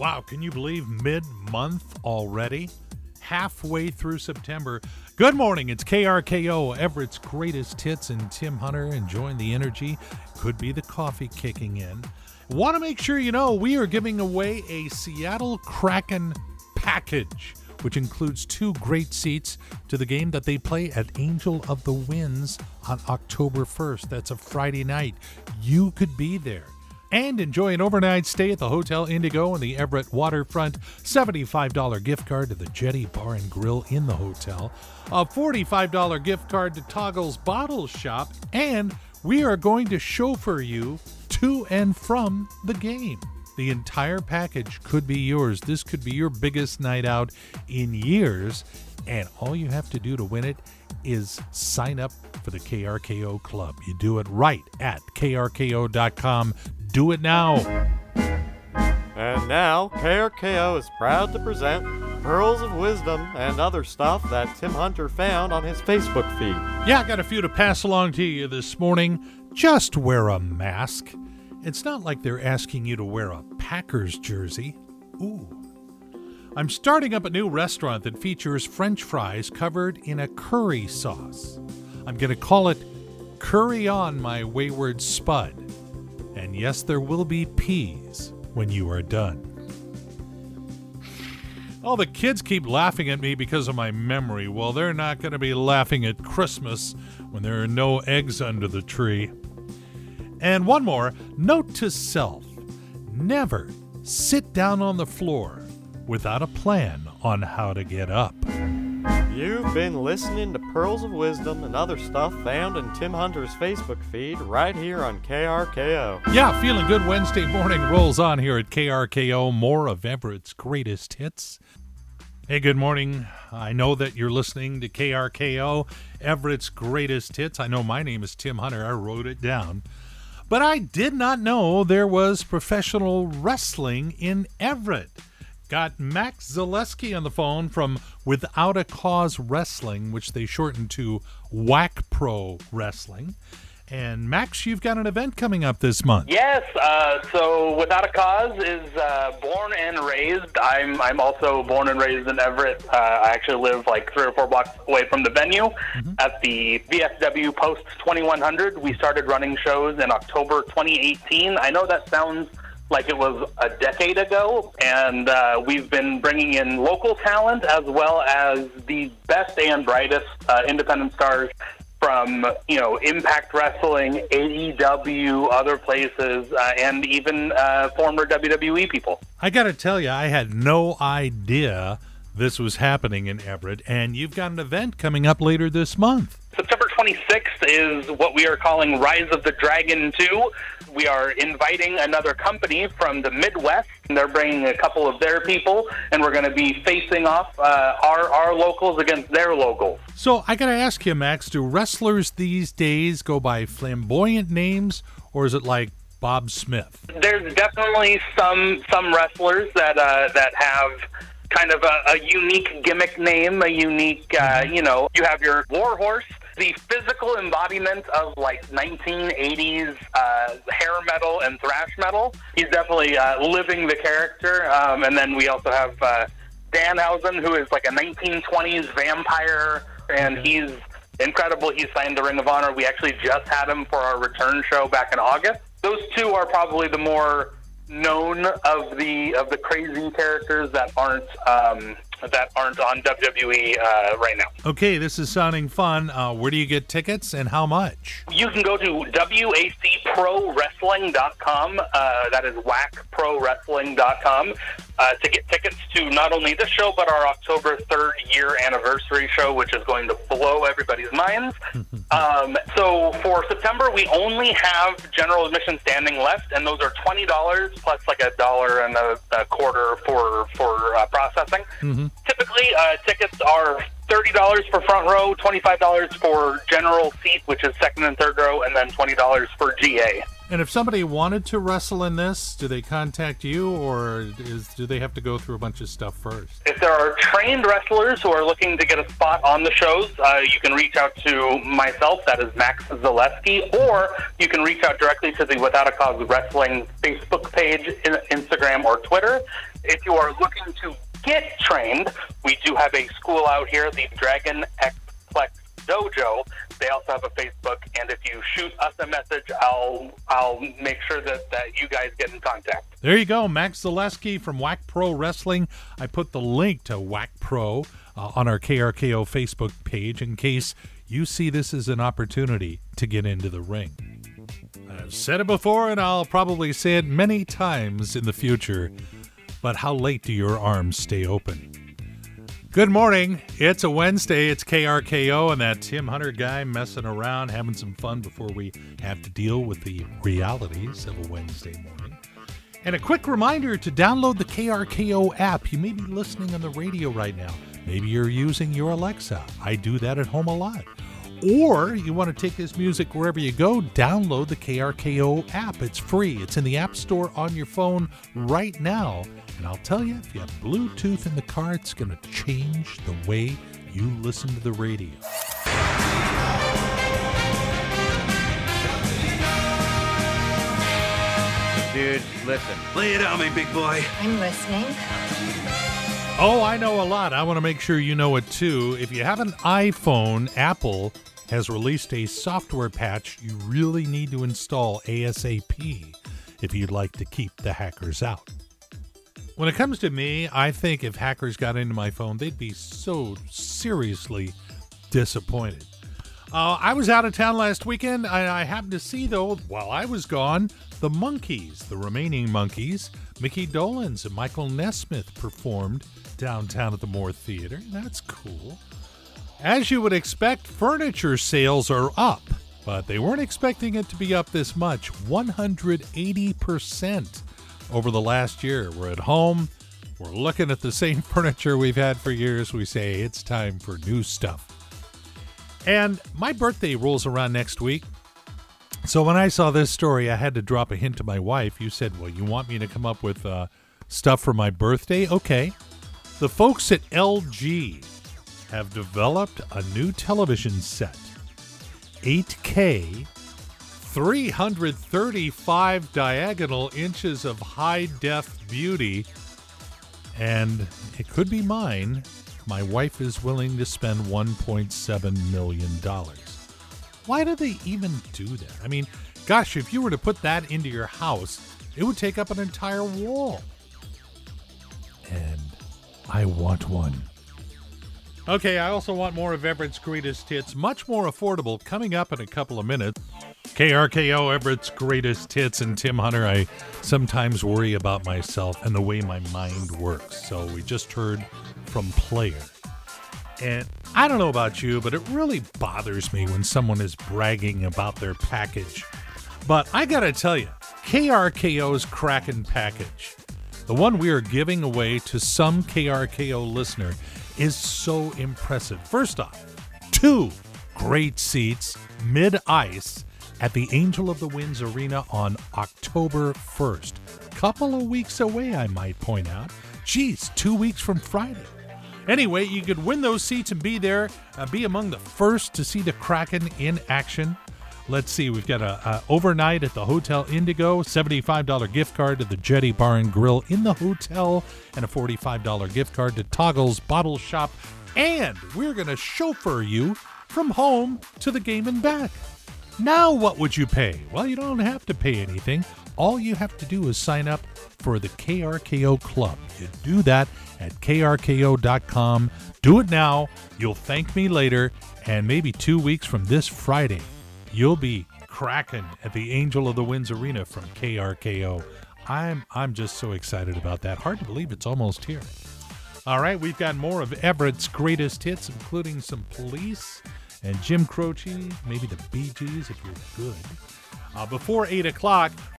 Wow, can you believe mid month already? Halfway through September. Good morning, it's KRKO, Everett's greatest hits, and Tim Hunter enjoying the energy. Could be the coffee kicking in. Want to make sure you know we are giving away a Seattle Kraken package, which includes two great seats to the game that they play at Angel of the Winds on October 1st. That's a Friday night. You could be there and enjoy an overnight stay at the Hotel Indigo on the Everett waterfront. $75 gift card to the Jetty Bar and Grill in the hotel, a $45 gift card to Toggles Bottle Shop, and we are going to chauffeur you to and from the game. The entire package could be yours. This could be your biggest night out in years, and all you have to do to win it is sign up for the KRKO Club. You do it right at krko.com do it now. And now, KRKO is proud to present Pearls of Wisdom and other stuff that Tim Hunter found on his Facebook feed. Yeah, I got a few to pass along to you this morning. Just wear a mask. It's not like they're asking you to wear a Packers jersey. Ooh. I'm starting up a new restaurant that features french fries covered in a curry sauce. I'm going to call it Curry On My Wayward Spud. And yes, there will be peas when you are done. All the kids keep laughing at me because of my memory. Well, they're not going to be laughing at Christmas when there are no eggs under the tree. And one more note to self never sit down on the floor without a plan on how to get up. You've been listening to Pearls of Wisdom and other stuff found in Tim Hunter's Facebook feed right here on KRKO. Yeah, feeling good Wednesday morning rolls on here at KRKO. More of Everett's greatest hits. Hey, good morning. I know that you're listening to KRKO, Everett's greatest hits. I know my name is Tim Hunter. I wrote it down. But I did not know there was professional wrestling in Everett. Got Max Zaleski on the phone from Without a Cause Wrestling, which they shortened to Whack Pro Wrestling. And Max, you've got an event coming up this month. Yes. Uh, so Without a Cause is uh, born and raised. I'm I'm also born and raised in Everett. Uh, I actually live like three or four blocks away from the venue mm-hmm. at the VFW Post 2100. We started running shows in October 2018. I know that sounds like it was a decade ago, and uh, we've been bringing in local talent as well as the best and brightest uh, independent stars from you know Impact Wrestling, AEW, other places, uh, and even uh, former WWE people. I got to tell you, I had no idea this was happening in Everett, and you've got an event coming up later this month. September 26th is what we are calling Rise of the Dragon 2 we are inviting another company from the Midwest. And they're bringing a couple of their people, and we're going to be facing off uh, our our locals against their locals. So I got to ask you, Max, do wrestlers these days go by flamboyant names, or is it like Bob Smith? There's definitely some some wrestlers that uh, that have kind of a, a unique gimmick name, a unique, uh, you know, you have your Warhorse, the physical embodiment of like 1980s uh, hair metal and thrash metal. He's definitely uh, living the character. Um, and then we also have uh, Danhausen, who is like a 1920s vampire, and he's incredible. He's signed the Ring of Honor. We actually just had him for our return show back in August. Those two are probably the more known of the of the crazy characters that aren't um, that aren't on WWE uh, right now. Okay, this is sounding fun. Uh, where do you get tickets and how much? You can go to wacprowrestling.com. Uh, that is whackprowrestling.com uh, to get tickets to not only this show, but our October 3rd year anniversary show, which is going to blow everybody's minds. um, so for September, we only have general admission standing left, and those are $20 plus like a dollar and a, a quarter for, for uh, processing. Mm-hmm. Typically, uh, tickets are thirty dollars for front row, twenty five dollars for general seat, which is second and third row, and then twenty dollars for GA. And if somebody wanted to wrestle in this, do they contact you, or is do they have to go through a bunch of stuff first? If there are trained wrestlers who are looking to get a spot on the shows, uh, you can reach out to myself, that is Max Zaleski, or you can reach out directly to the Without a Cause Wrestling Facebook page, Instagram, or Twitter. If you are looking to get trained, we do have a school out here, the Dragon X Plex Dojo. They also have a Facebook, and if you shoot us a message, I'll I'll make sure that, that you guys get in contact. There you go, Max Zaleski from Whack Pro Wrestling. I put the link to Whack Pro uh, on our KRKO Facebook page in case you see this as an opportunity to get into the ring. I've said it before, and I'll probably say it many times in the future. But how late do your arms stay open? Good morning. It's a Wednesday. It's KRKO and that Tim Hunter guy messing around, having some fun before we have to deal with the realities of a Wednesday morning. And a quick reminder to download the KRKO app. You may be listening on the radio right now. Maybe you're using your Alexa. I do that at home a lot. Or you want to take this music wherever you go, download the KRKO app. It's free. It's in the App Store on your phone right now. And I'll tell you, if you have Bluetooth in the car, it's going to change the way you listen to the radio. Dude, listen. Lay it on me, big boy. I'm listening. Oh, I know a lot. I want to make sure you know it too. If you have an iPhone, Apple has released a software patch you really need to install ASAP if you'd like to keep the hackers out. When it comes to me, I think if hackers got into my phone, they'd be so seriously disappointed. Uh, I was out of town last weekend. and I happened to see, though, while I was gone, the Monkees, the remaining Monkees, Mickey Dolenz and Michael Nesmith performed downtown at the Moore Theater. That's cool. As you would expect, furniture sales are up, but they weren't expecting it to be up this much 180% over the last year. We're at home, we're looking at the same furniture we've had for years. We say it's time for new stuff. And my birthday rolls around next week. So when I saw this story, I had to drop a hint to my wife. You said, Well, you want me to come up with uh, stuff for my birthday? Okay. The folks at LG have developed a new television set 8K, 335 diagonal inches of high def beauty, and it could be mine. My wife is willing to spend $1.7 million. Why do they even do that? I mean, gosh, if you were to put that into your house, it would take up an entire wall. And I want one. Okay, I also want more of Everett's greatest hits, much more affordable, coming up in a couple of minutes. KRKO, Everett's greatest hits, and Tim Hunter. I sometimes worry about myself and the way my mind works. So we just heard from Player. And I don't know about you, but it really bothers me when someone is bragging about their package. But I gotta tell you, KRKO's Kraken package, the one we are giving away to some KRKO listener, is so impressive. First off, two great seats mid ice at the Angel of the Winds Arena on October 1st. Couple of weeks away, I might point out. Geez, two weeks from Friday. Anyway, you could win those seats and be there, uh, be among the first to see the Kraken in action. Let's see, we've got a, a overnight at the Hotel Indigo, $75 gift card to the Jetty Bar and Grill in the hotel, and a $45 gift card to Toggles Bottle Shop. And we're going to chauffeur you from home to the game and back. Now, what would you pay? Well, you don't have to pay anything. All you have to do is sign up for the KRKO Club. You do that at krko.com. Do it now. You'll thank me later. And maybe two weeks from this Friday, you'll be cracking at the Angel of the Winds Arena from KRKO. I'm I'm just so excited about that. Hard to believe it's almost here. All right, we've got more of Everett's greatest hits, including some police and Jim Croce, maybe the Bee Gees if you're good. Uh, before 8 o'clock,